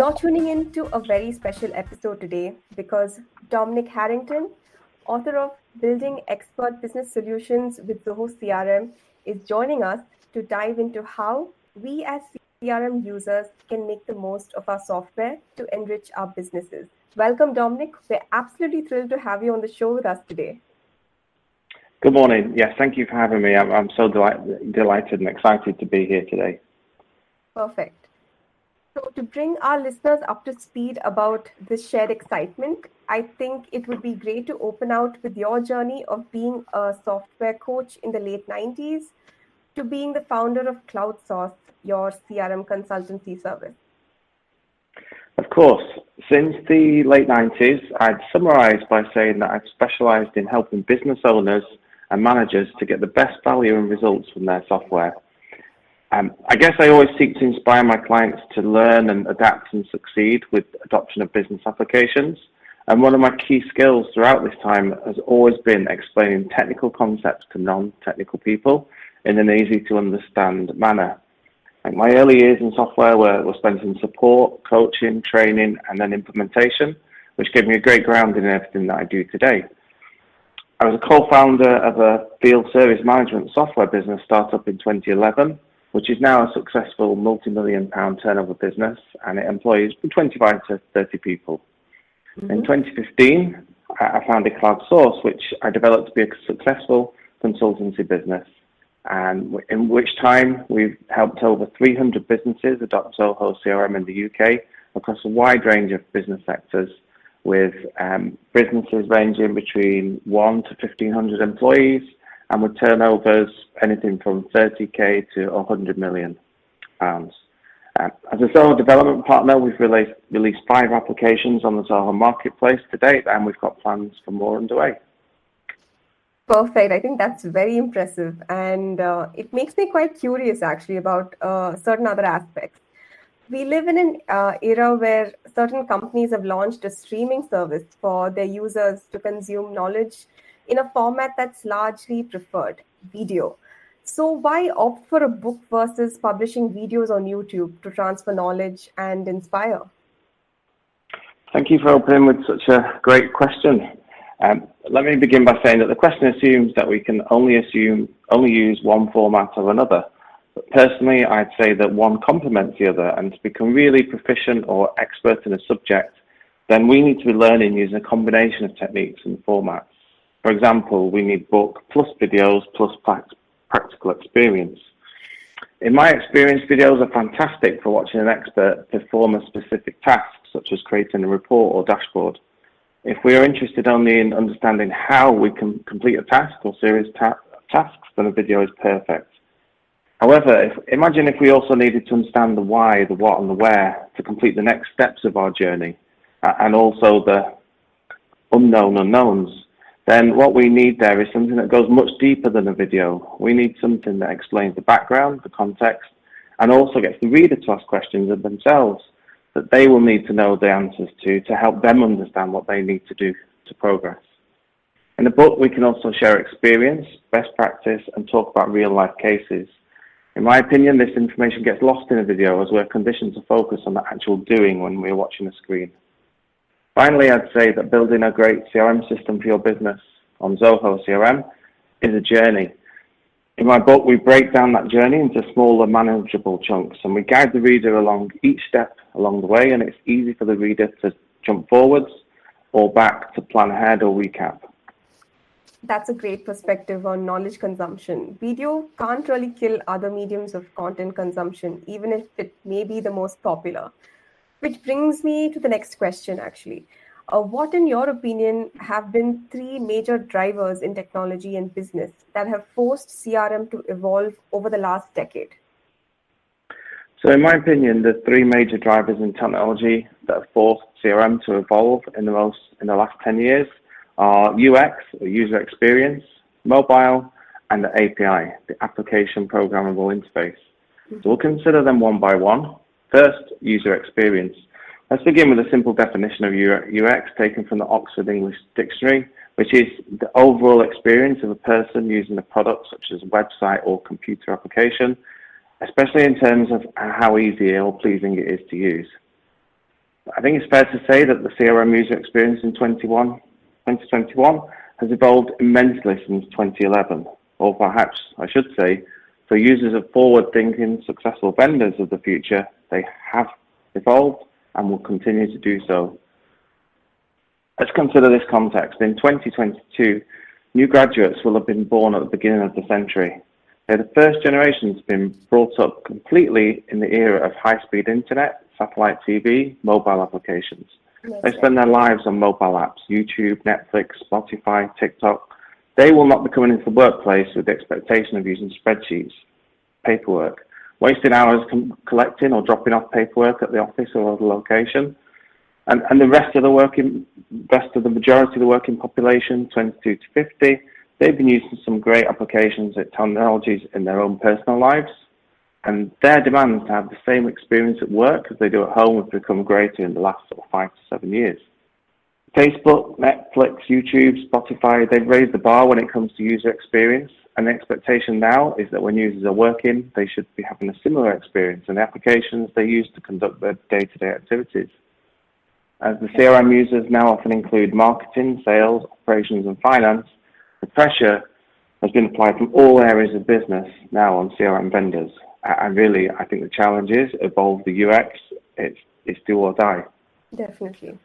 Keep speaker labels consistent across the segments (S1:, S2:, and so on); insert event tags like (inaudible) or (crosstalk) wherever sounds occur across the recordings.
S1: You're tuning in to a very special episode today because Dominic Harrington, author of Building Expert Business Solutions with Zoho CRM, is joining us to dive into how we as CRM users can make the most of our software to enrich our businesses. Welcome, Dominic. We're absolutely thrilled to have you on the show with us today.
S2: Good morning. Yes, thank you for having me. I'm, I'm so delight, delighted and excited to be here today.
S1: Perfect. So, to bring our listeners up to speed about this shared excitement, I think it would be great to open out with your journey of being a software coach in the late 90s to being the founder of Cloud Sauce, your CRM consultancy service.
S2: Of course. Since the late 90s, I'd summarize by saying that I've specialized in helping business owners and managers to get the best value and results from their software. Um, I guess I always seek to inspire my clients to learn and adapt and succeed with adoption of business applications. And one of my key skills throughout this time has always been explaining technical concepts to non-technical people in an easy to understand manner. Like my early years in software were, were spent in support, coaching, training, and then implementation, which gave me a great grounding in everything that I do today. I was a co-founder of a field service management software business startup in 2011, which is now a successful multi-million pound turnover business, and it employs 25 to 30 people. Mm-hmm. In 2015, I founded Cloud Sauce, which I developed to be a successful consultancy business and in which time we've helped over 300 businesses adopt Zoho CRM in the UK across a wide range of business sectors with um, businesses ranging between 1 to 1500 employees and with turnovers anything from 30k to 100 million pounds. Uh, as a Zoho development partner, we've released, five applications on the Zoho marketplace to date, and we've got plans for more underway.
S1: Perfect. I think that's very impressive. And uh, it makes me quite curious actually about uh, certain other aspects. We live in an uh, era where certain companies have launched a streaming service for their users to consume knowledge in a format that's largely preferred video. So, why opt for a book versus publishing videos on YouTube to transfer knowledge and inspire?
S2: Thank you for opening with such a great question. Um, let me begin by saying that the question assumes that we can only assume only use one format or another. But personally, I'd say that one complements the other, and to become really proficient or expert in a subject, then we need to be learning using a combination of techniques and formats. For example, we need book plus videos plus practical experience. In my experience, videos are fantastic for watching an expert perform a specific task, such as creating a report or dashboard. If we are interested only in understanding how we can complete a task or series ta- tasks, then a video is perfect. However, if, imagine if we also needed to understand the why, the what, and the where to complete the next steps of our journey, uh, and also the unknown unknowns. Then what we need there is something that goes much deeper than a video. We need something that explains the background, the context, and also gets the reader to ask questions of themselves that they will need to know the answers to to help them understand what they need to do to progress. In the book, we can also share experience, best practice, and talk about real life cases. In my opinion, this information gets lost in a video as we're conditioned to focus on the actual doing when we're watching a screen. Finally, I'd say that building a great CRM system for your business on Zoho CRM is a journey in my book, we break down that journey into smaller, manageable chunks, and we guide the reader along each step along the way, and it's easy for the reader to jump forwards or back to plan ahead or recap.
S1: That's a great perspective on knowledge consumption. Video can't really kill other mediums of content consumption, even if it may be the most popular. Which brings me to the next question, actually. Uh, what, in your opinion, have been three major drivers in technology and business that have forced CRM to evolve over the last decade?
S2: So, in my opinion, the three major drivers in technology that have forced CRM to evolve in the most in the last 10 years are UX, or user experience, mobile, and the API, the application programmable interface. So we'll consider them one by one. First, user experience. Let's begin with a simple definition of UX taken from the Oxford English Dictionary, which is the overall experience of a person using a product such as a website or computer application, especially in terms of how easy or pleasing it is to use. I think it's fair to say that the CRM user experience in 2021 has evolved immensely since 2011, or perhaps I should say, for users of forward-thinking, successful vendors of the future, they have evolved and will continue to do so. Let's consider this context. In 2022, new graduates will have been born at the beginning of the century. They're the first generation to been brought up completely in the era of high-speed internet, satellite TV, mobile applications. They spend their lives on mobile apps, YouTube, Netflix, Spotify, TikTok. They will not be coming into the workplace with the expectation of using spreadsheets, paperwork, wasting hours collecting or dropping off paperwork at the office or the location. And, and the rest of the working, rest of the majority of the working population, 22 to 50, they've been using some great applications at technologies in their own personal lives. And their demands to have the same experience at work as they do at home have become greater in the last sort of five to seven years. Facebook, Netflix, YouTube, Spotify, they've raised the bar when it comes to user experience. The expectation now is that when users are working, they should be having a similar experience in the applications they use to conduct their day to day activities. As the CRM users now often include marketing, sales, operations, and finance, the pressure has been applied from all areas of business now on CRM vendors. And really, I think the challenge is evolve the UX. It's, it's do or die.
S1: Definitely.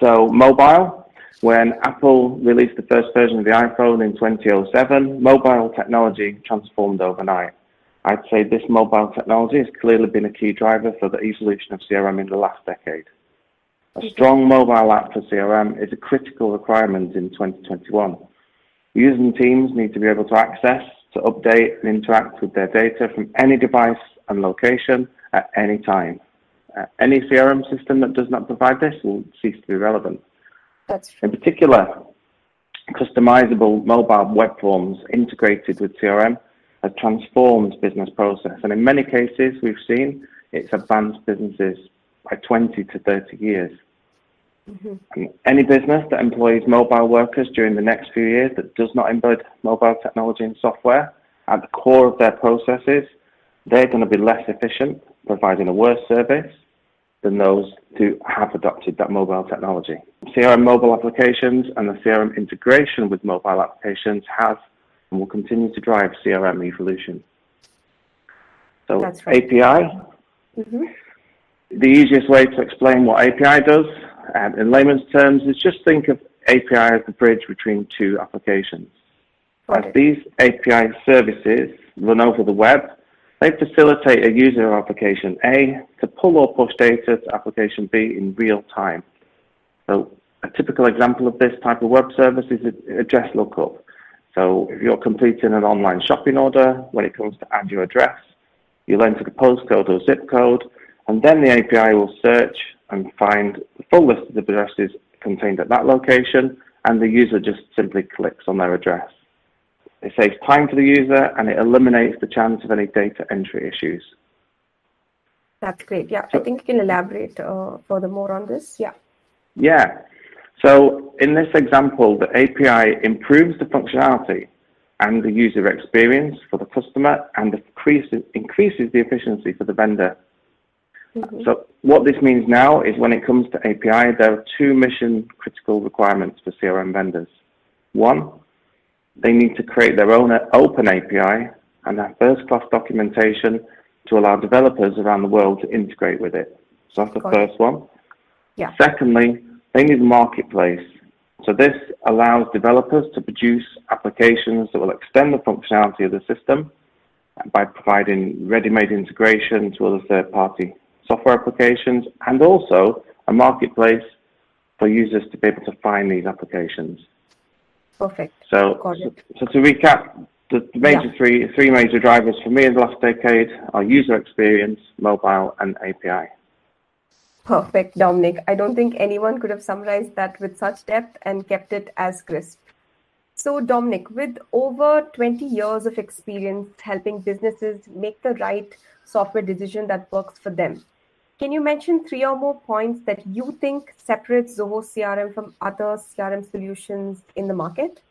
S2: So mobile, when Apple released the first version of the iPhone in 2007, mobile technology transformed overnight. I'd say this mobile technology has clearly been a key driver for the evolution of CRM in the last decade. A strong mobile app for CRM is a critical requirement in 2021. Users and teams need to be able to access, to update and interact with their data from any device and location at any time. Uh, any CRM system that does not provide this will cease to be relevant.
S1: That's true.
S2: In particular, customizable mobile web forms integrated with CRM have transformed business process. And in many cases, we've seen it's advanced businesses by 20 to 30 years. Mm-hmm. Any business that employs mobile workers during the next few years that does not embed mobile technology and software at the core of their processes, they're going to be less efficient, providing a worse service than those who have adopted that mobile technology. CRM mobile applications and the CRM integration with mobile applications has and will continue to drive CRM evolution. So right. API, mm-hmm. the easiest way to explain what API does um, in layman's terms is just think of API as the bridge between two applications. As these API services run over the web, they facilitate a user application A to pull or push data to application B in real time. So a typical example of this type of web service is address lookup. So if you're completing an online shopping order, when it comes to add your address, you'll enter the postcode or zip code, and then the API will search and find the full list of addresses contained at that location, and the user just simply clicks on their address. It saves time for the user and it eliminates the chance of any data entry issues.
S1: That's great. Yeah, so, I think you can elaborate uh, furthermore on this. Yeah.
S2: Yeah. So in this example, the API improves the functionality and the user experience for the customer and increases, increases the efficiency for the vendor. Mm-hmm. So what this means now is when it comes to API, there are two mission critical requirements for CRM vendors. One, they need to create their own open API and have first class documentation to allow developers around the world to integrate with it. So that's the Got first it. one.
S1: Yeah.
S2: Secondly, they need a marketplace. So this allows developers to produce applications that will extend the functionality of the system by providing ready-made integration to other third-party software applications and also a marketplace for users to be able to find these applications.
S1: Perfect.
S2: So, so, so, to recap, the major yeah. three three major drivers for me in the last decade are user experience, mobile, and API.
S1: Perfect, Dominic. I don't think anyone could have summarized that with such depth and kept it as crisp. So, Dominic, with over 20 years of experience helping businesses make the right software decision that works for them, can you mention three or more points that you think separates Zoho CRM from other CRM solutions in the market?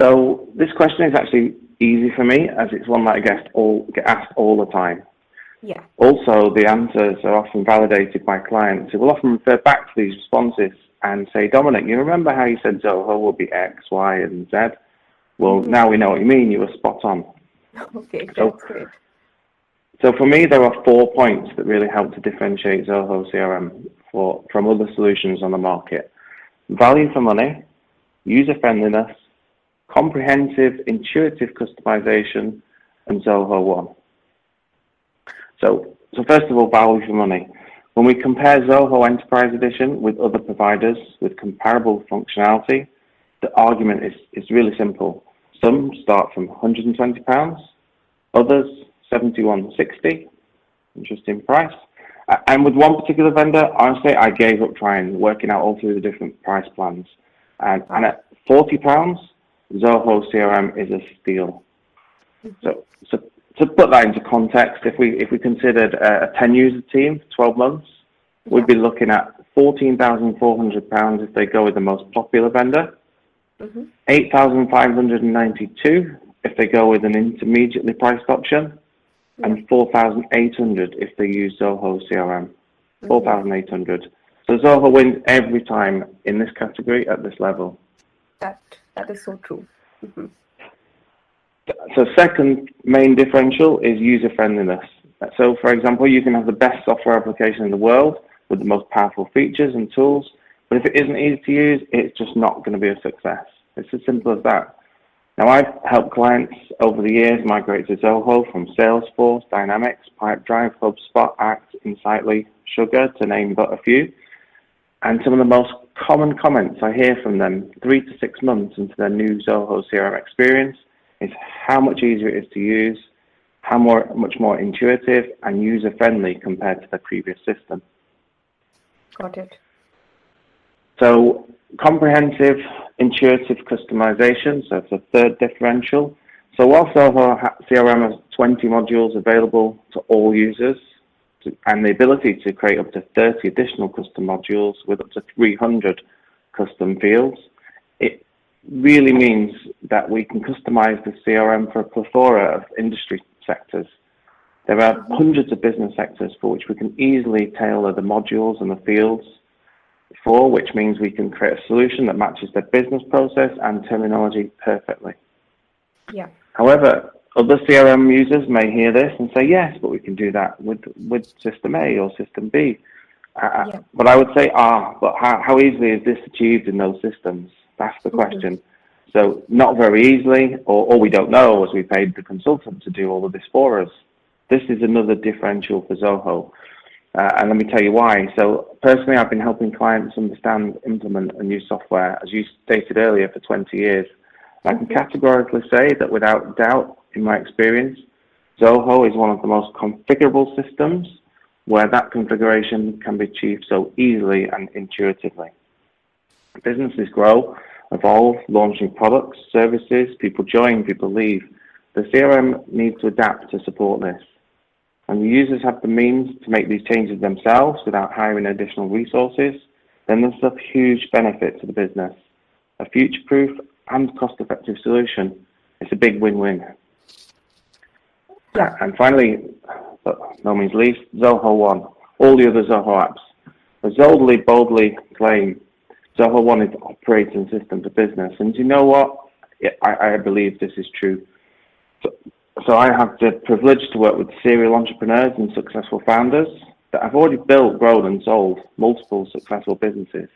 S2: So this question is actually easy for me as it's one that I get all get asked all the time.
S1: Yeah.
S2: Also, the answers are often validated by clients who will often refer back to these responses and say, Dominic, you remember how you said Zoho will be X, Y, and Z? Well, mm-hmm. now we know what you mean. You were spot on. (laughs)
S1: Okay, so, that's great.
S2: So for me, there are four points that really help to differentiate Zoho CRM for, from other solutions on the market. Value for money, user friendliness, comprehensive, intuitive customization, and Zoho One. So, so first of all, value for money. When we compare Zoho Enterprise Edition with other providers with comparable functionality, the argument is, is really simple. Some start from £120, others 71.60, interesting price. And with one particular vendor, honestly, I gave up trying, working out all through the different price plans. And, and at £40, Zoho CRM is a steal. So, so to put that into context, if we if we considered a, a 10 user team, for 12 months, yeah. we'd be looking at 14,400 pounds if they go with the most popular vendor, mm-hmm. 8,592 if they go with an intermediately priced option. And 4,800 if they use Zoho CRM. Mm-hmm. 4,800. So Zoho wins every time in this category at this level.
S1: That that is so true. Mm-hmm.
S2: So second main differential is user friendliness. So for example, you can have the best software application in the world with the most powerful features and tools, but if it isn't easy to use, it's just not going to be a success. It's as simple as that. Now I've helped clients over the years migrate to Zoho from Salesforce, Dynamics, Pipedrive, HubSpot, Act, Insightly, Sugar, to name but a few. And some of the most common comments I hear from them three to six months into their new Zoho CRM experience is how much easier it is to use, how more, much more intuitive and user friendly compared to the previous system.
S1: Got it.
S2: So comprehensive, intuitive customization. So it's a third differential. So whilst Zoho CRM has 20 modules available to all users, and the ability to create up to 30 additional custom modules with up to 300 custom fields, it really means that we can customize the CRM for a plethora of industry sectors. There are hundreds of business sectors for which we can easily tailor the modules and the fields for, which means we can create a solution that matches their business process and terminology perfectly.
S1: Yeah.
S2: However, other CRM users may hear this and say, yes, but we can do that with, with system A or system B. Uh, yeah. But I would say, ah, but how, how easily is this achieved in those systems? That's the mm-hmm. question. So not very easily, or, or we don't know as we paid the consultant to do all of this for us. This is another differential for Zoho. Uh, and let me tell you why. So personally, I've been helping clients understand, implement a new software, as you stated earlier, for 20 years. I can mm-hmm. categorically say that without doubt, in my experience, Zoho is one of the most configurable systems where that configuration can be achieved so easily and intuitively. Businesses grow, evolve, launching products, services, people join, people leave. The CRM needs to adapt to support this. And the users have the means to make these changes themselves without hiring additional resources, then there's a huge benefit to the business. A future-proof and cost-effective solution is a big win-win. Yeah. And finally, but no means least, Zoho One. All the other Zoho apps. As boldly, boldly claim Zoho One is the operating system for business. And do you know what? I, I believe this is true. So, I have the privilege to work with serial entrepreneurs and successful founders that have already built, grown, and sold multiple successful businesses.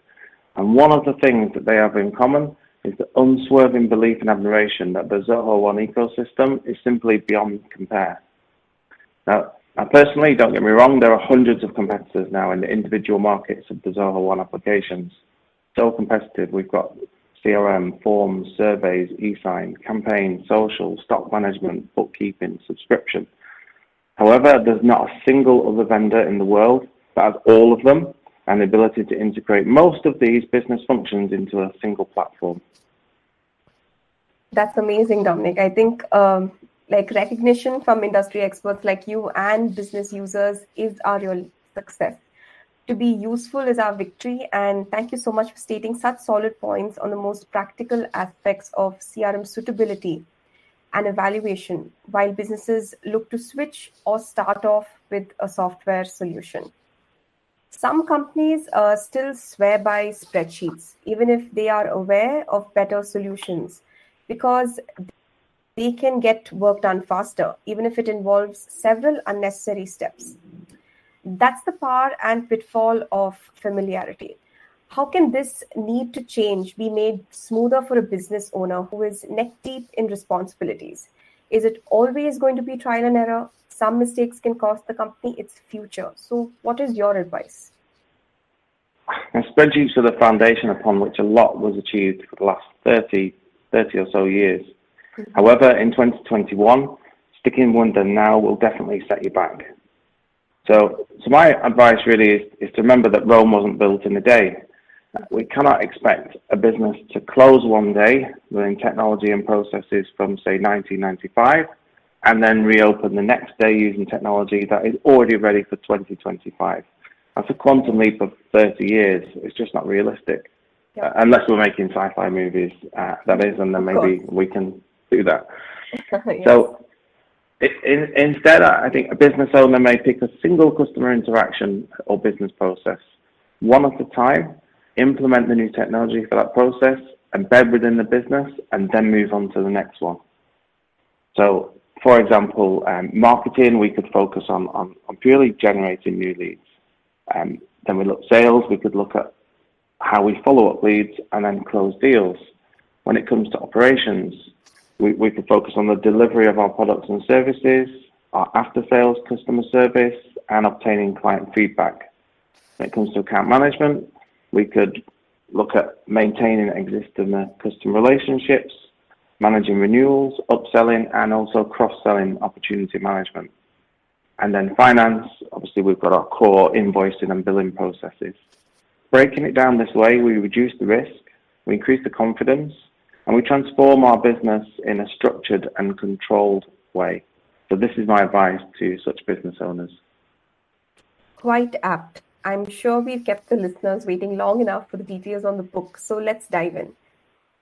S2: And one of the things that they have in common is the unswerving belief and admiration that the Zoho One ecosystem is simply beyond compare. Now, now, personally, don't get me wrong, there are hundreds of competitors now in the individual markets of the Zoho One applications. So competitive, we've got CRM, forms, surveys, e-sign, campaign, social, stock management, bookkeeping, subscription. However, there's not a single other vendor in the world that has all of them and the ability to integrate most of these business functions into a single platform.
S1: That's amazing, Dominic. I think um, like recognition from industry experts like you and business users is our real success. To be useful is our victory. And thank you so much for stating such solid points on the most practical aspects of CRM suitability and evaluation while businesses look to switch or start off with a software solution. Some companies uh, still swear by spreadsheets, even if they are aware of better solutions, because they can get work done faster, even if it involves several unnecessary steps. That's the power and pitfall of familiarity. How can this need to change be made smoother for a business owner who is neck deep in responsibilities? Is it always going to be trial and error? Some mistakes can cost the company its future. So, what is your advice?
S2: And spreadsheets are the foundation upon which a lot was achieved for the last 30, 30 or so years. Mm-hmm. However, in 2021, sticking one down now will definitely set you back. So, so my advice really is, is to remember that Rome wasn't built in a day. We cannot expect a business to close one day running technology and processes from, say, 1995 and then reopen the next day using technology that is already ready for 2025. That's a quantum leap of 30 years. It's just not realistic. Uh, unless we're making sci-fi movies, uh, that is, and then maybe we can do that. (laughs) yes. So in, instead, I think a business owner may pick a single customer interaction or business process, one at a time, implement the new technology for that process, embed within the business, and then move on to the next one. So, for example, um, marketing, we could focus on, on, on, purely generating new leads. Um, then we look sales, we could look at how we follow up leads and then close deals. When it comes to operations, we, we could focus on the delivery of our products and services, our after sales customer service, and obtaining client feedback. When it comes to account management, we could look at maintaining existing customer relationships, managing renewals, upselling, and also cross-selling opportunity management. And then finance, obviously we've got our core invoicing and billing processes. Breaking it down this way, we reduce the risk, we increase the confidence, and we transform our business in a structured and controlled way. So this is my advice to such business owners.
S1: Quite apt. I'm sure we've kept the listeners waiting long enough for the details on the book, so let's dive in.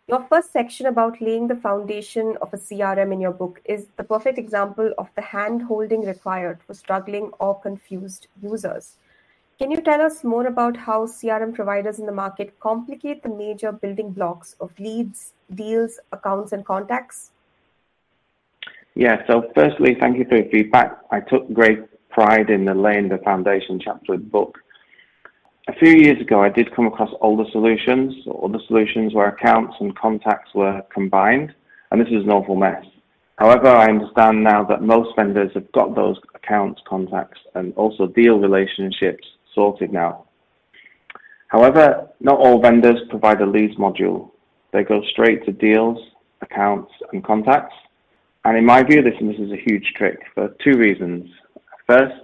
S1: Your first section about laying the foundation of a CRM in your book is the perfect example of the hand holding required for struggling or confused users. Can you tell us more about how CRM providers in the market complicate the major building blocks of leads, deals, accounts, and contacts?
S2: Yeah, so firstly, thank you for your feedback. I took great pride in the laying the foundation chapter book. A few years ago, I did come across older solutions, older solutions where accounts and contacts were combined, and this is an awful mess. However, I understand now that most vendors have got those accounts, contacts, and also deal relationships sorted now. However, not all vendors provide a leads module. They go straight to deals, accounts, and contacts. And in my view, this misses a huge trick for two reasons. First,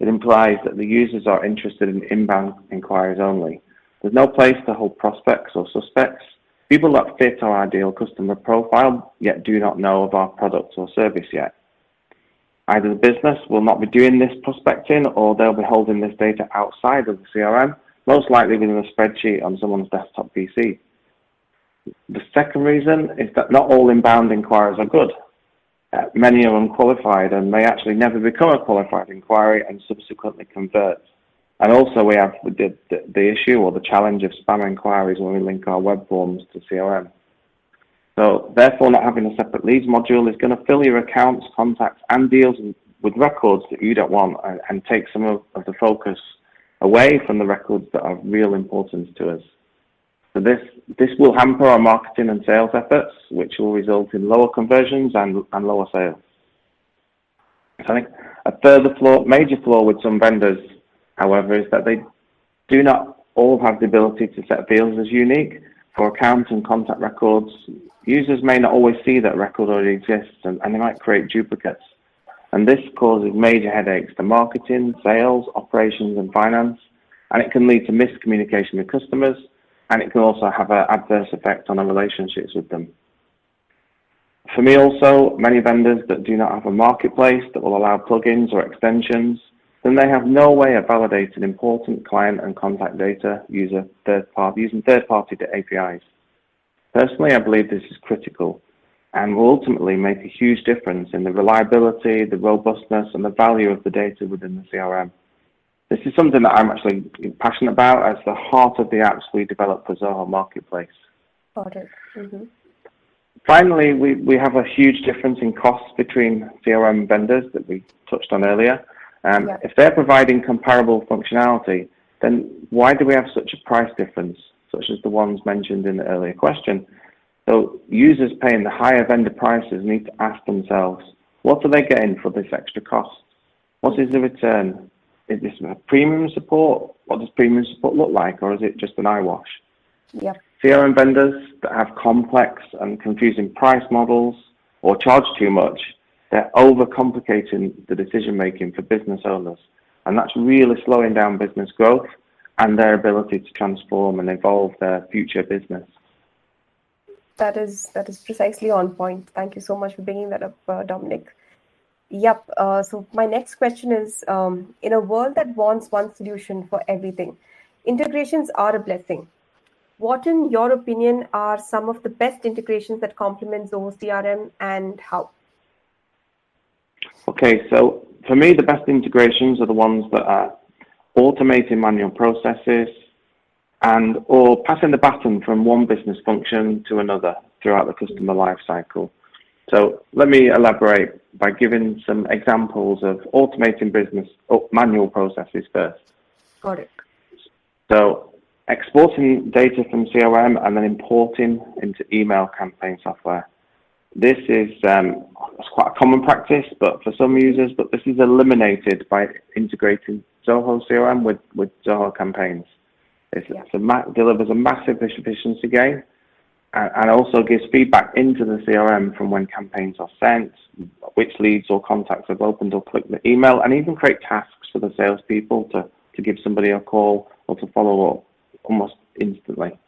S2: it implies that the users are interested in inbound inquiries only. There's no place to hold prospects or suspects, people that fit our ideal customer profile yet do not know of our product or service yet. Either the business will not be doing this prospecting or they'll be holding this data outside of the CRM, most likely within a spreadsheet on someone's desktop PC. The second reason is that not all inbound inquiries are good. Uh, many are unqualified and may actually never become a qualified inquiry and subsequently convert. And also we have the, the, the issue or the challenge of spam inquiries when we link our web forms to CRM. So therefore, not having a separate leads module is going to fill your accounts, contacts, and deals with records that you don't want and, and take some of, of, the focus away from the records that are real importance to us. So this, this will hamper our marketing and sales efforts, which will result in lower conversions and, and lower sales. I think a further flaw, major flaw with some vendors, however, is that they do not all have the ability to set fields as unique for account and contact records Users may not always see that record already exists and, and they might create duplicates. And this causes major headaches to marketing, sales, operations, and finance. And it can lead to miscommunication with customers, and it can also have an adverse effect on our relationships with them. For me also, many vendors that do not have a marketplace that will allow plugins or extensions, then they have no way of validating important client and contact data user third party, using third-party APIs. Personally, I believe this is critical and will ultimately make a huge difference in the reliability, the robustness, and the value of the data within the CRM. This is something that I'm actually passionate about as the heart of the apps we develop for Zoho Marketplace.
S1: Got it. Mm-hmm.
S2: Finally, we, we have a huge difference in costs between CRM vendors that we touched on earlier. Um, yeah. If they're providing comparable functionality, then why do we have such a price difference, such as the ones mentioned in the earlier question? So users paying the higher vendor prices need to ask themselves, what are they getting for this extra cost? What is the return? Is this a premium support? What does premium support look like? Or is it just an eyewash?
S1: Yep.
S2: CRM vendors that have complex and confusing price models or charge too much, they're overcomplicating the decision making for business owners. And that's really slowing down business growth and their ability to transform and evolve their future business.
S1: That is that is precisely on point. Thank you so much for bringing that up, uh, Dominic. Yep. Uh, so my next question is: um, In a world that wants one solution for everything, integrations are a blessing. What, in your opinion, are some of the best integrations that complement Zoho CRM, and how?
S2: Okay, so for me, the best integrations are the ones that are automating manual processes, and or passing the baton from one business function to another throughout the customer lifecycle. So let me elaborate by giving some examples of automating business oh, manual processes first.
S1: Got it.
S2: So exporting data from CRM and then importing into email campaign software. This is um, quite a common practice, but for some users, but this is eliminated by integrating Zoho CRM with, with Zoho campaigns. It's, yeah. it's a delivers a massive efficiency gain and, also gives feedback into the CRM from when campaigns are sent, which leads or contacts have opened or clicked the email, and even create tasks for the salespeople to, to give somebody a call or to follow up almost instantly.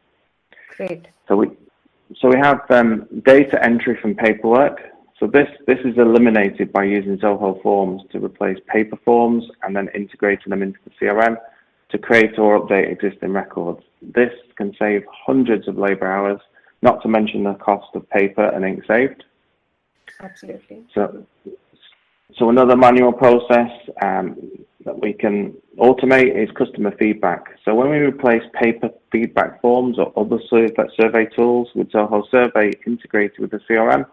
S1: Great.
S2: So we so we have um, data entry from paperwork. So this this is eliminated by using Zoho Forms to replace paper forms and then integrating them into the CRM to create or update existing records. This can save hundreds of labour hours, not to mention the cost of paper and ink saved.
S1: Absolutely.
S2: So, so another manual process um, that we can automate is customer feedback. So when we replace paper feedback forms or other survey tools with Zoho Survey integrated with the CRM,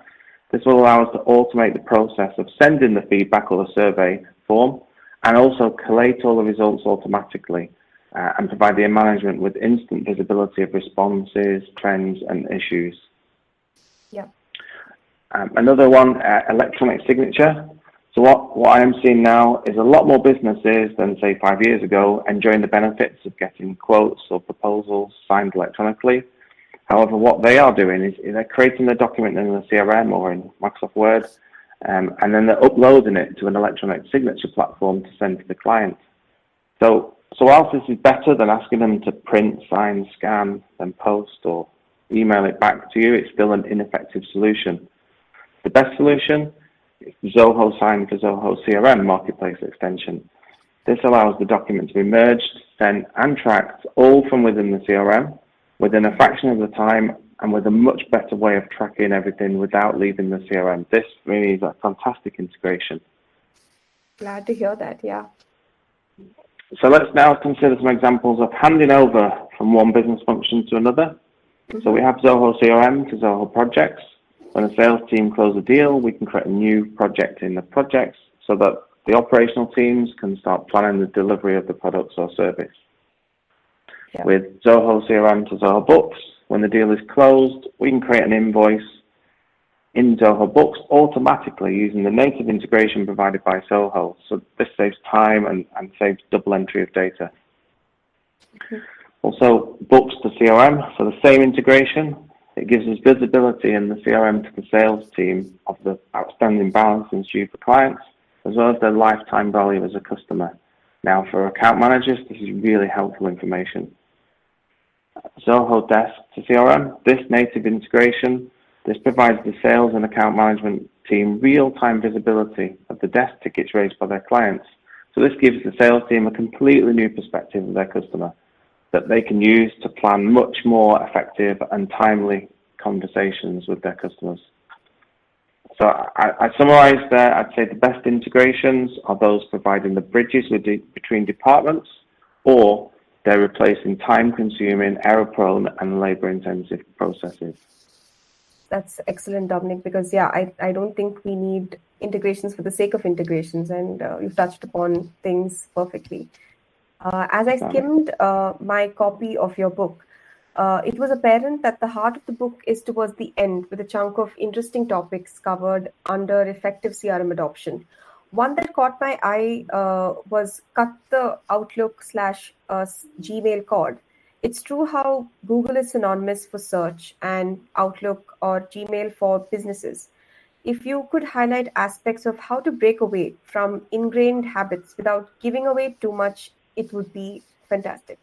S2: this will allow us to automate the process of sending the feedback or the survey form and also collate all the results automatically and provide the management with instant visibility of responses, trends, and issues.
S1: Yeah.
S2: Um, another one, uh, electronic signature. So what, what I am seeing now is a lot more businesses than say five years ago enjoying the benefits of getting quotes or proposals signed electronically. However, what they are doing is, is they're creating the document in the CRM or in Microsoft Word um, and then they're uploading it to an electronic signature platform to send to the client. So, so whilst this is better than asking them to print, sign, scan, then post or email it back to you, it's still an ineffective solution. The best solution is Zoho Sign for Zoho CRM Marketplace extension. This allows the document to be merged, sent, and tracked all from within the CRM within a fraction of the time and with a much better way of tracking everything without leaving the CRM. This really is a fantastic integration.
S1: Glad to hear that, yeah.
S2: So let's now consider some examples of handing over from one business function to another. So we have Zoho CRM to Zoho Projects. When a sales team closes a deal, we can create a new project in the projects so that the operational teams can start planning the delivery of the products or service. Yeah. With Zoho CRM to Zoho Books, when the deal is closed, we can create an invoice in Zoho Books automatically using the native integration provided by Zoho. So this saves time and, and saves double entry of data. Okay. Also, Books to CRM, so the same integration. It gives us visibility in the CRM to the sales team of the outstanding balances due for clients, as well as their lifetime value as a customer. Now, for account managers, this is really helpful information. Zoho Desk to CRM. This native integration, this provides the sales and account management team real-time visibility of the desk tickets raised by their clients. So this gives the sales team a completely new perspective of their customer that they can use to plan much more effective and timely conversations with their customers. So I, summarise there, I'd say the best integrations are those providing the bridges between departments or they're replacing time-consuming, error-prone and labor-intensive processes.
S1: That's excellent, Dominic, because yeah, I, I don't think we need integrations for the sake of integrations and uh, you've touched upon things perfectly. Uh, as I skimmed uh, my copy of your book, uh, it was apparent that the heart of the book is towards the end with a chunk of interesting topics covered under effective CRM adoption. One that caught my eye uh, was cut the Outlook slash uh, Gmail cord. It's true how Google is synonymous for search and Outlook or Gmail for businesses. If you could highlight aspects of how to break away from ingrained habits without giving away too much, it would be fantastic.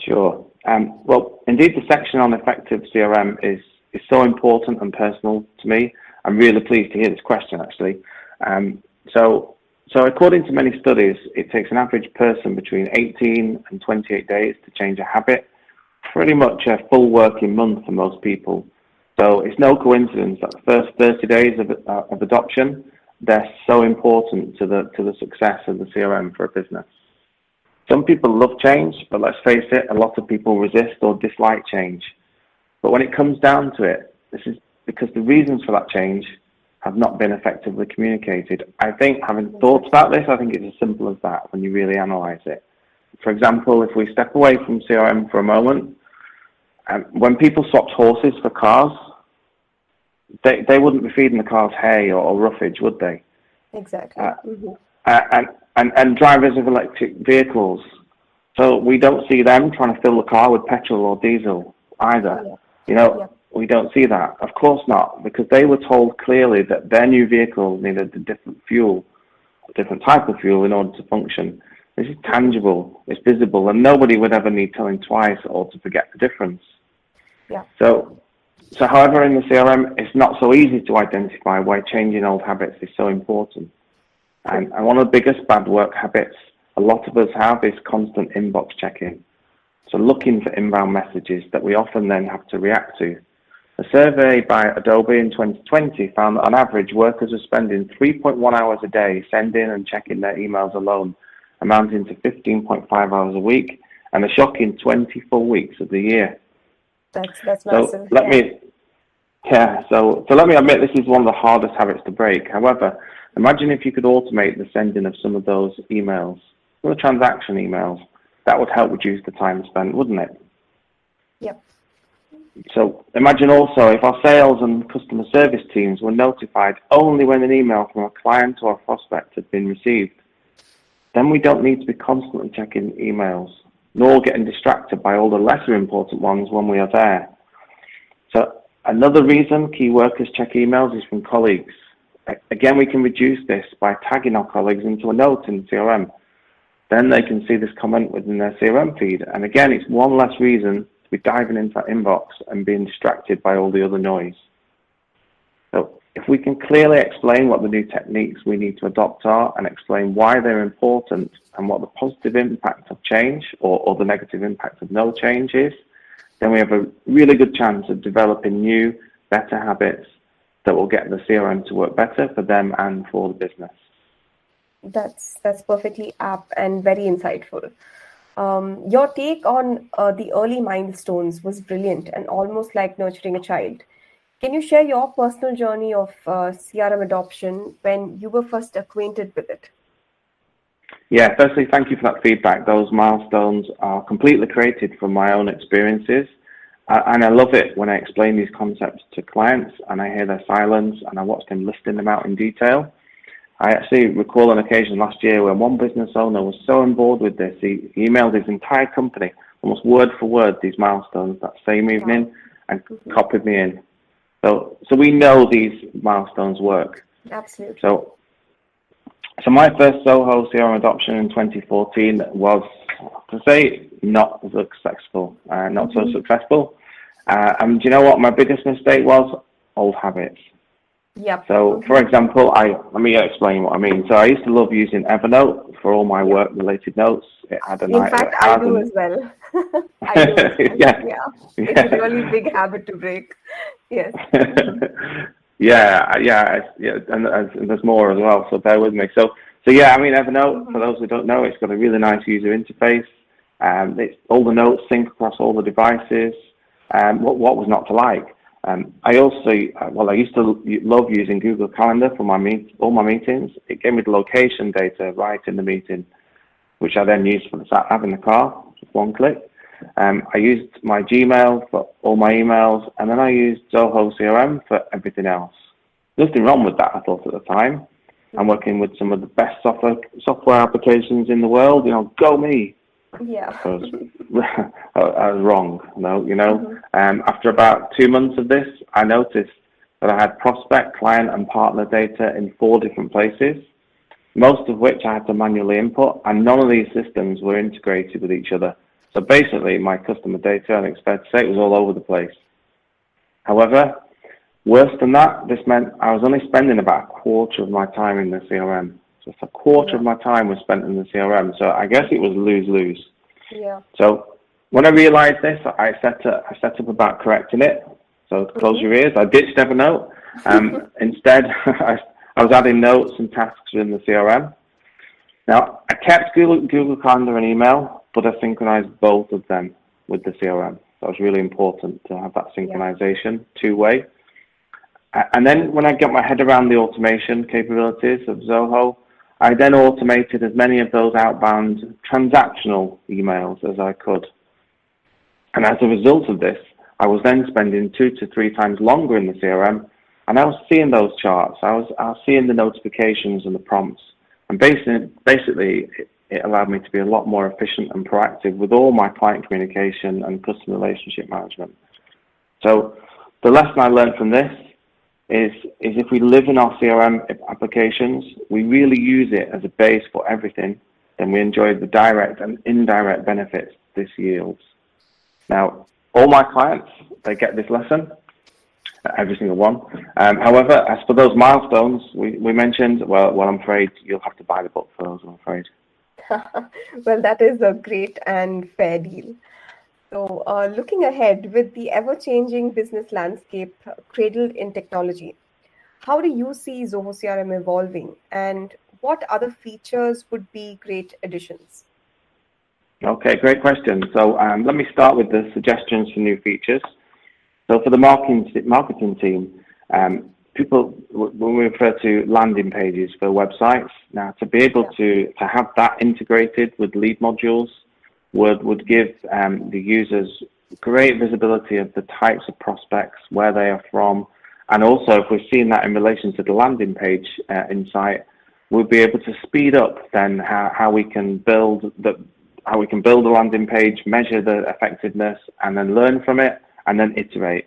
S2: Sure. Um, well, indeed, the section on effective CRM is, is so important and personal to me. I'm really pleased to hear this question, actually. Um, so, so according to many studies, it takes an average person between 18 and 28 days to change a habit, pretty much a full working month for most people. So it's no coincidence that the first 30 days of, uh, of adoption, they're so important to the, to the success of the CRM for a business. Some people love change, but let's face it, a lot of people resist or dislike change. But when it comes down to it, this is because the reasons for that change have not been effectively communicated. I think, having thought about this, I think it's as simple as that when you really analyze it. For example, if we step away from CRM for a moment, um, when people swapped horses for cars, they, they wouldn't be feeding the cars hay or, or roughage, would they?
S1: Exactly. Uh, mm-hmm.
S2: uh, and and, and drivers of electric vehicles. So we don't see them trying to fill the car with petrol or diesel either. Yeah. You know, yeah. We don't see that. Of course not, because they were told clearly that their new vehicle needed a different fuel, a different type of fuel in order to function. This is tangible, it's visible, and nobody would ever need telling twice or to forget the difference.
S1: Yeah.
S2: So, so however, in the CRM, it's not so easy to identify why changing old habits is so important. And, and one of the biggest bad work habits a lot of us have is constant inbox checking. So looking for inbound messages that we often then have to react to. A survey by Adobe in 2020 found that on average, workers are spending 3.1 hours a day sending and checking their emails alone, amounting to 15.5 hours a week, and a shocking 24 weeks of the year.
S1: That's, that's massive.
S2: So let yeah. me, yeah, so, so let me admit this is one of the hardest habits to break. However, Imagine if you could automate the sending of some of those emails, some of the transaction emails. That would help reduce the time spent, wouldn't it?
S1: Yep.
S2: So imagine also if our sales and customer service teams were notified only when an email from a client or a prospect had been received. Then we don't need to be constantly checking emails, nor getting distracted by all the lesser important ones when we are there. So another reason key workers check emails is from colleagues. Again, we can reduce this by tagging our colleagues into a note in CRM. Then they can see this comment within their CRM feed. And again, it's one less reason be diving into that inbox and being distracted by all the other noise. So if we can clearly explain what the new techniques we need to adopt are and explain why they're important and what the positive impact of change or, or the negative impact of no change is, then we have a really good chance of developing new, better habits that will get the CRM to work better for them and for the business.
S1: That's that's perfectly apt and very insightful. Um, your take on uh, the early milestones was brilliant and almost like nurturing a child. Can you share your personal journey of uh, CRM adoption when you were first acquainted with it?
S2: Yeah, firstly, thank you for that feedback. Those milestones are completely created from my own experiences and I love it when I explain these concepts to clients and I hear their silence and I watch them listing them out in detail. I actually recall an occasion last year when one business owner was so on board with this, he, emailed his entire company, almost word for word, these milestones that same evening and copied me in. So, so we know these milestones work.
S1: Absolutely.
S2: So, so my first Zoho CRM adoption in 2014 was to say not successful, uh, not mm-hmm. so successful. Uh, and do you know what my biggest mistake was? Old habits.
S1: Yep.
S2: So, for example, I let me explain what I mean. So, I used to love using Evernote for all my work-related notes.
S1: It had a In fact, (laughs) I do as well. I do. yeah. yeah. It's a really big habit to break. Yes. (laughs)
S2: Yeah, yeah, yeah, and, and, there's more as well. So bear with me. So, so yeah, I mean, Evernote. For those who don't know, it's got a really nice user interface. Um, it's, all the notes sync across all the devices. Um, what, what was not to like? Um, I also, well, I used to love using Google Calendar for my meet, all my meetings. It gave me the location data right in the meeting, which I then used for the sat nav in the car, just one click. Um, I used my Gmail for all my emails, and then I used Zoho CRM for everything else. Nothing wrong with that, I thought at the time. I'm working with some of the best software software applications in the world. You know, go me.
S1: Yeah.
S2: I was, (laughs) I was wrong. No, you know. Mm-hmm. Um, after about two months of this, I noticed that I had prospect, client, and partner data in four different places, most of which I had to manually input, and none of these systems were integrated with each other. So basically, my customer data, and say, it was all over the place. However, worse than that, this meant I was only spending about a quarter of my time in the CRM. Just a quarter yeah. of my time was spent in the CRM. So I guess it was lose lose.
S1: Yeah.
S2: So when I realized this, I set up, I set up about correcting it. So close mm-hmm. your ears. I ditched Evernote. Um, (laughs) instead, (laughs) I, I was adding notes and tasks in the CRM. Now, I kept Google, Google Calendar and email, but I synchronized both of them with the CRM. That was really important to have that synchronization yeah. two way. And then when I got my head around the automation capabilities of Zoho, I then automated as many of those outbound transactional emails as I could. And as a result of this, I was then spending two to three times longer in the CRM, and I was seeing those charts. I was, I was seeing the notifications and the prompts. And basically, basically it, it allowed me to be a lot more efficient and proactive with all my client communication and customer relationship management. So the lesson I learned from this is, is if we live in our CRM applications, we really use it as a base for everything, then we enjoy the direct and indirect benefits this yields. Now, all my clients, they get this lesson, every single one. Um, however, as for those milestones we, we mentioned, well, well, I'm afraid you'll have to buy the book for those, I'm afraid. (laughs)
S1: well, that is a great and fair deal. So, uh, looking ahead with the ever changing business landscape cradled in technology, how do you see Zoho CRM evolving and what other features would be great additions?
S2: Okay, great question. So, um, let me start with the suggestions for new features. So, for the marketing, marketing team, um, people when we refer to landing pages for websites now to be able yeah. to to have that integrated with lead modules would, would give um, the users great visibility of the types of prospects, where they are from, and also if we're seeing that in relation to the landing page uh, insight, we'll be able to speed up then how, how we can build the how we can build a landing page, measure the effectiveness, and then learn from it, and then iterate.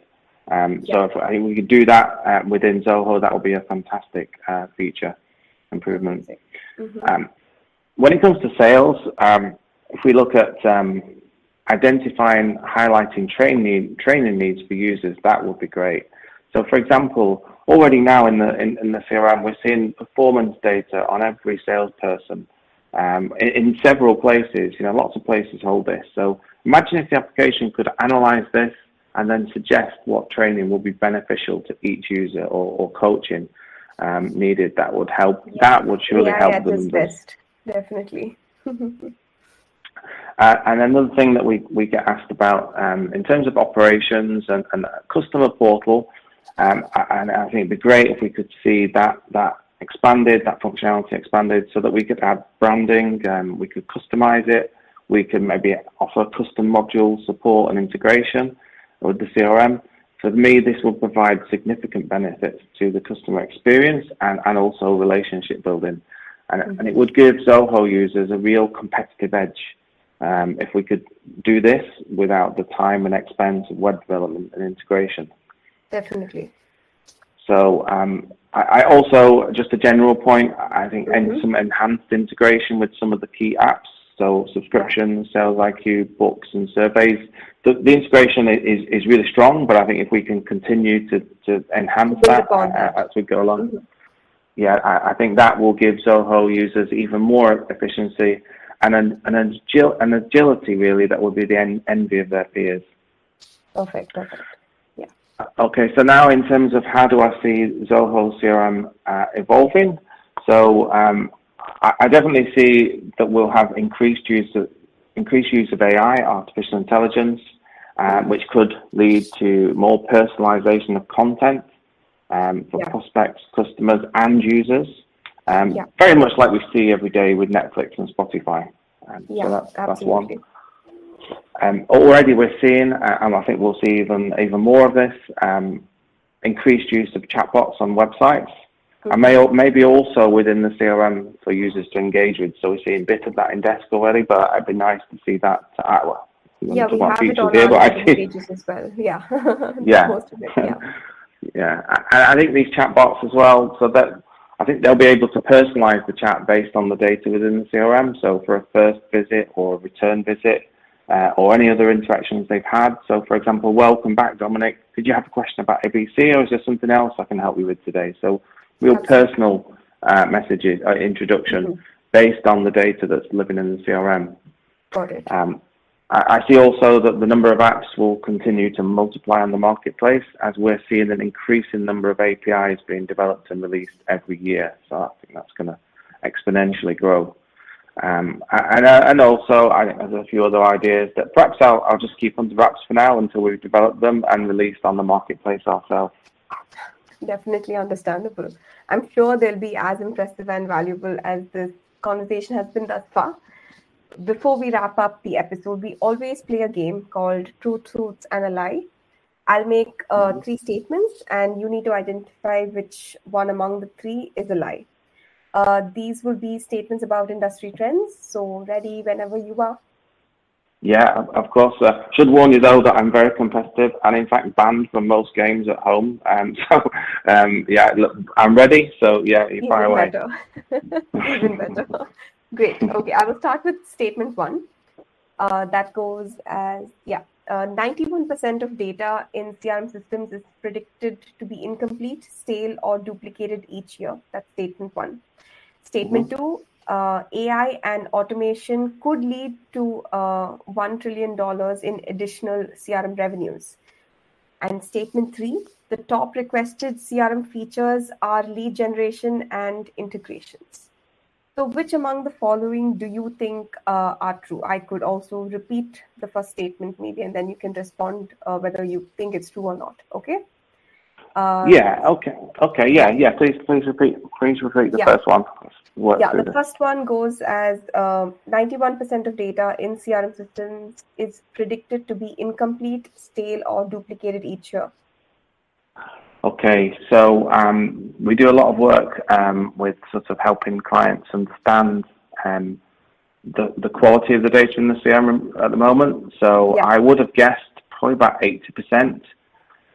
S2: Um, yeah. So if I think we could do that uh, within Zoho, that would be a fantastic uh, feature improvement. Mm-hmm. Um, when it comes to sales, um, if we look at um, identifying, highlighting training, training needs for users, that would be great. So, for example, already now in the in, in the CRM, we're seeing performance data on every salesperson um, in, in, several places. You know, lots of places hold this. So, imagine if the application could analyze this and then suggest what training will be beneficial to each user or, or coaching um, needed. That would help. Yeah. That would surely
S1: yeah,
S2: help
S1: yeah, them. Best. Definitely. (laughs)
S2: Uh, and another thing that we, we get asked about um, in terms of operations and, and customer portal, um, and I think it'd be great if we could see that that expanded, that functionality expanded, so that we could add branding, um, we could customize it, we could maybe offer custom module support and integration with the CRM. For me, this will provide significant benefits to the customer experience and, and also relationship building. And, and it would give Zoho users a real competitive edge um, if we could do this without the time and expense of web development and integration.
S1: Definitely.
S2: So um, I, I, also, just a general point, I think mm-hmm. some enhanced integration with some of the key apps, so subscriptions, Sales IQ, books, and surveys. The, the integration is, is really strong, but I think if we can continue to, to enhance that uh, as we go along, mm-hmm. yeah, I, I think that will give Zoho users even more efficiency and an, an, agil, an agility really that would be the en- envy of their peers.
S1: Perfect, perfect. Yeah.
S2: Okay, so now in terms of how do I see Zoho CRM uh, evolving? So um, I, I, definitely see that we'll have increased use of, increased use of AI, artificial intelligence, um, which could lead to more personalization of content um, for yeah. prospects, customers, and users. Um, yeah. Very much like we see every day with Netflix and Spotify. Um,
S1: yeah, so that's, that's one.
S2: Um, already we're seeing, uh, and I think we'll see even even more of this, um, increased use of chatbots on websites, and may, maybe also within the CRM for users to engage with. So we're seeing a bit of that in Desk already, but it'd be nice to see that. Uh, well,
S1: yeah, we have it on here, our pages as well. (laughs) Yeah,
S2: yeah, yeah. (laughs) yeah. I, I think these chatbots as well, so that think they'll be able to personalize the chat based on the data within the CRM. So for a first visit or a return visit, uh, or any other interactions they've had. So, for example, welcome back, Dominic. Did you have a question about ABC, or is there something else I can help you with today? So, real personal uh, messages, uh, introduction mm-hmm. based on the data that's living in the CRM.
S1: Got it.
S2: Um, I, see also that the number of apps will continue to multiply on the marketplace as we're seeing an increasing number of APIs being developed and released every year. So I think that's going to exponentially grow. Um, and, uh, and also, I think there's a few other ideas that perhaps I'll, I'll just keep under wraps for now until we've developed them and released on the marketplace ourselves.
S1: Definitely understandable. I'm sure they'll be as impressive and valuable as this conversation has been thus far. Before we wrap up the episode, we always play a game called Truth, Truths, and a Lie. I'll make uh, mm-hmm. three statements, and you need to identify which one among the three is a lie. Uh, these will be statements about industry trends. So, ready whenever you are.
S2: Yeah, of course. Uh, should warn you though that I'm very competitive and in fact banned from most games at home. Um, (laughs) so um, yeah, look, I'm ready. So yeah, you fire away.
S1: Better. (laughs) Even better. (laughs) Great. Okay, I will start with statement one. Uh, that goes as yeah. 91% uh, of data in CRM systems is predicted to be incomplete, stale, or duplicated each year. That's statement one. Statement mm-hmm. two uh, AI and automation could lead to uh, $1 trillion in additional CRM revenues. And statement three the top requested CRM features are lead generation and integrations. So, which among the following do you think uh, are true? I could also repeat the first statement, maybe, and then you can respond uh, whether you think it's true or not. Okay.
S2: Uh, yeah. Okay. Okay. Yeah. Yeah. Please, please repeat. Please repeat the yeah. first one.
S1: yeah. The this. first one goes as um, ninety-one percent of data in CRM systems is predicted to be incomplete, stale, or duplicated each year.
S2: Okay. So um, we do a lot of work um, with sort of helping clients understand um, the the quality of the data in the CRM at the moment. So yeah. I would have guessed probably about eighty percent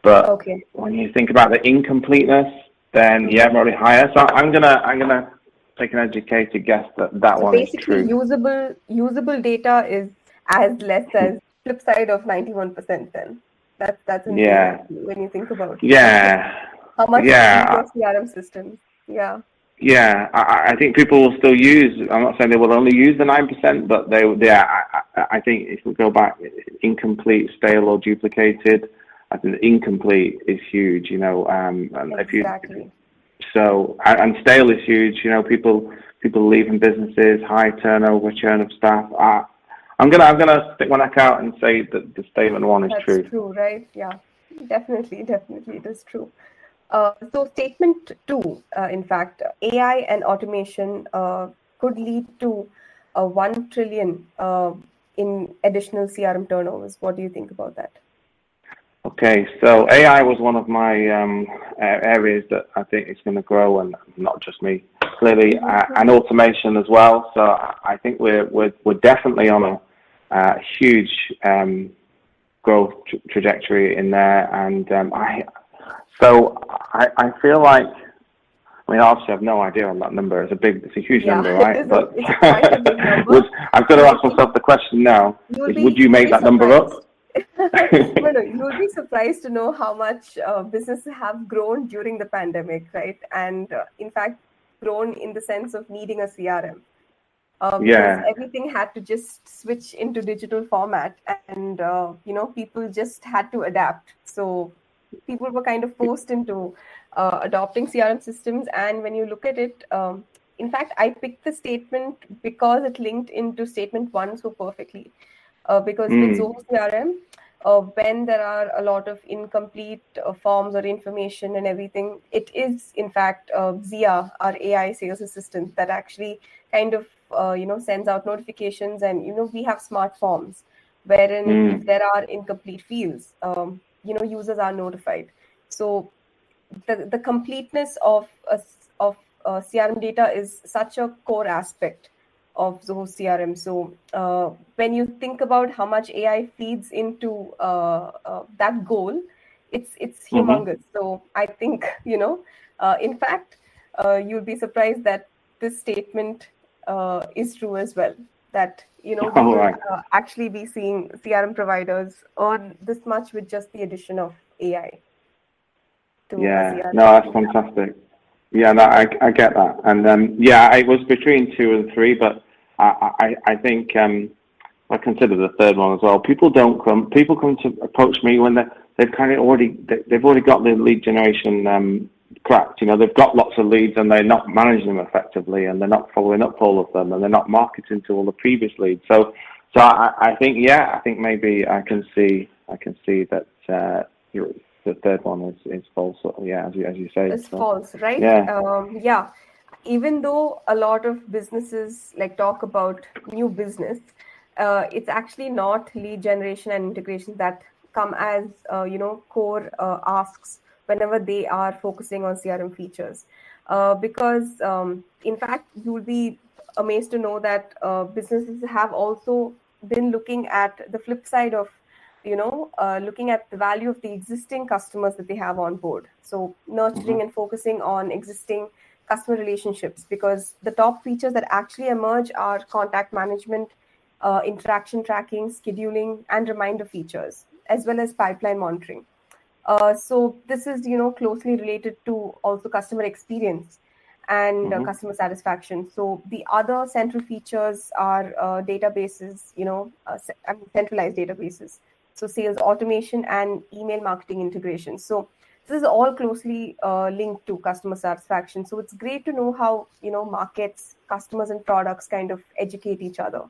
S2: but okay. when you think about the incompleteness, then yeah, probably higher. So I'm gonna I'm gonna take an educated guess that that so one
S1: is true. usable usable data is as less as (laughs) flip side of 91%. Then that's that's yeah when you think about it.
S2: Yeah.
S1: How much yeah. the CRM systems? Yeah.
S2: Yeah, I, I, think people will still use. I'm not saying they will only use the nine percent, but they, yeah, I, I, think if we go back, incomplete, stale, or duplicated, I think incomplete is huge, you know. Um, and
S1: exactly.
S2: if you, so and stale is huge. You know, people people leaving businesses, high turnover, churn of staff. I, I'm gonna I'm gonna stick my neck out and say that the statement one is true.
S1: That's
S2: true.
S1: True, right? Yeah, definitely, (laughs) definitely, it is true. Uh, so statement two, uh, in fact, AI and automation uh, could lead to a one trillion uh, in additional CRM turnovers. What do you think about that?
S2: Okay, so AI was one of my um, areas that I think is going to grow, and not just me, clearly, uh, and automation as well. So I think we're we're, we're definitely on a uh, huge um, growth tra- trajectory in there, and um, I so I, I feel like. I mean, obviously, I have no idea on that number. It's a big, it's a huge yeah, number, right? (laughs) But (laughs) (laughs) would, I've got to ask myself the question now: is, Would you make that surprised. number up?
S1: no, no, you would be surprised to know how much uh, businesses have grown during the pandemic, right? And uh, in fact, grown in the sense of needing a CRM. Um,
S2: yeah.
S1: Everything had to just switch into digital format, and uh, you know, people just had to adapt. So people were kind of forced into uh, adopting crm systems and when you look at it um, in fact i picked the statement because it linked into statement one so perfectly uh, because mm. with zoho crm uh, when there are a lot of incomplete uh, forms or information and everything, it is in fact uh, Zia, our AI sales assistant, that actually kind of uh, you know sends out notifications, and you know we have smart forms wherein mm. if there are incomplete fields, um, you know users are notified. So the the completeness of a, of uh, CRM data is such a core aspect of Zoho CRM. So uh, when you think about how much AI feeds into uh, uh, that goal, it's it's mm-hmm. humongous. Mm-hmm. So I think (laughs) you know, uh, in fact, uh, you'll be surprised that this statement uh, is true as well. That you know, (laughs) we oh, right. actually be seeing CRM providers earn this much with just the addition of AI.
S2: yeah, no, that's fantastic. Yeah, no, I, I get that, and um, yeah, it was between two and three, but I, I, I think um, I consider the third one as well. People don't come. People come to approach me when they they've kind of already they, have already got the lead generation um, cracked. You know, they've got lots of leads and they're not managing them effectively, and they're not following up all of them, and they're not marketing to all the previous leads. So, so I, I think yeah, I think maybe I can see I can see that. Uh, the third one is, is false. Yeah, as you, as you say.
S1: It's so, false, right? Yeah. Um, yeah. Even though a lot of businesses like talk about new business, uh, it's actually not lead generation and integration that come as uh, you know core uh, asks whenever they are focusing on CRM features. Uh, because um, in fact, you'll be amazed to know that uh, businesses have also been looking at the flip side of you know uh, looking at the value of the existing customers that they have on board so nurturing mm-hmm. and focusing on existing customer relationships because the top features that actually emerge are contact management uh, interaction tracking scheduling and reminder features as well as pipeline monitoring uh, so this is you know closely related to also customer experience and uh, mm-hmm. customer satisfaction so the other central features are uh, databases you know uh, I mean, centralized databases so sales automation and email marketing integration. So this is all closely uh, linked to customer satisfaction. So it's great to know how you know markets, customers, and products kind of educate each other.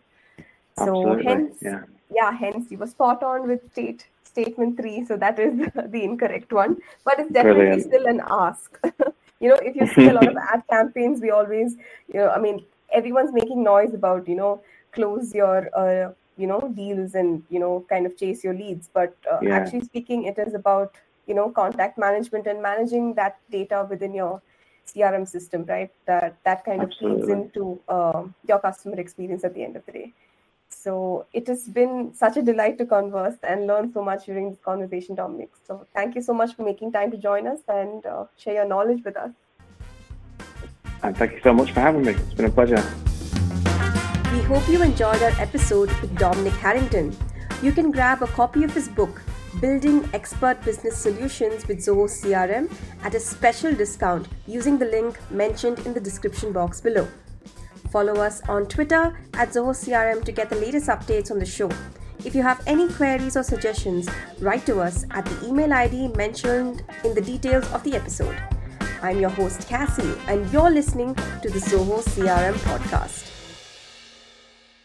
S1: So Absolutely. hence, yeah. yeah, hence you were spot on with state statement three. So that is (laughs) the incorrect one, but it's definitely Brilliant. still an ask. (laughs) you know, if you see a lot of (laughs) ad campaigns, we always, you know, I mean, everyone's making noise about you know close your uh, you know deals and you know kind of chase your leads but uh, yeah. actually speaking it is about you know contact management and managing that data within your crm system right that that kind Absolutely. of feeds into uh, your customer experience at the end of the day so it has been such a delight to converse and learn so much during this conversation dominic so thank you so much for making time to join us and uh, share your knowledge with us
S2: and thank you so much for having me it's been a pleasure
S1: we hope you enjoyed our episode with Dominic Harrington. You can grab a copy of his book, Building Expert Business Solutions with Zoho CRM, at a special discount using the link mentioned in the description box below. Follow us on Twitter at Zoho CRM to get the latest updates on the show. If you have any queries or suggestions, write to us at the email ID mentioned in the details of the episode. I'm your host, Cassie, and you're listening to the Zoho CRM podcast.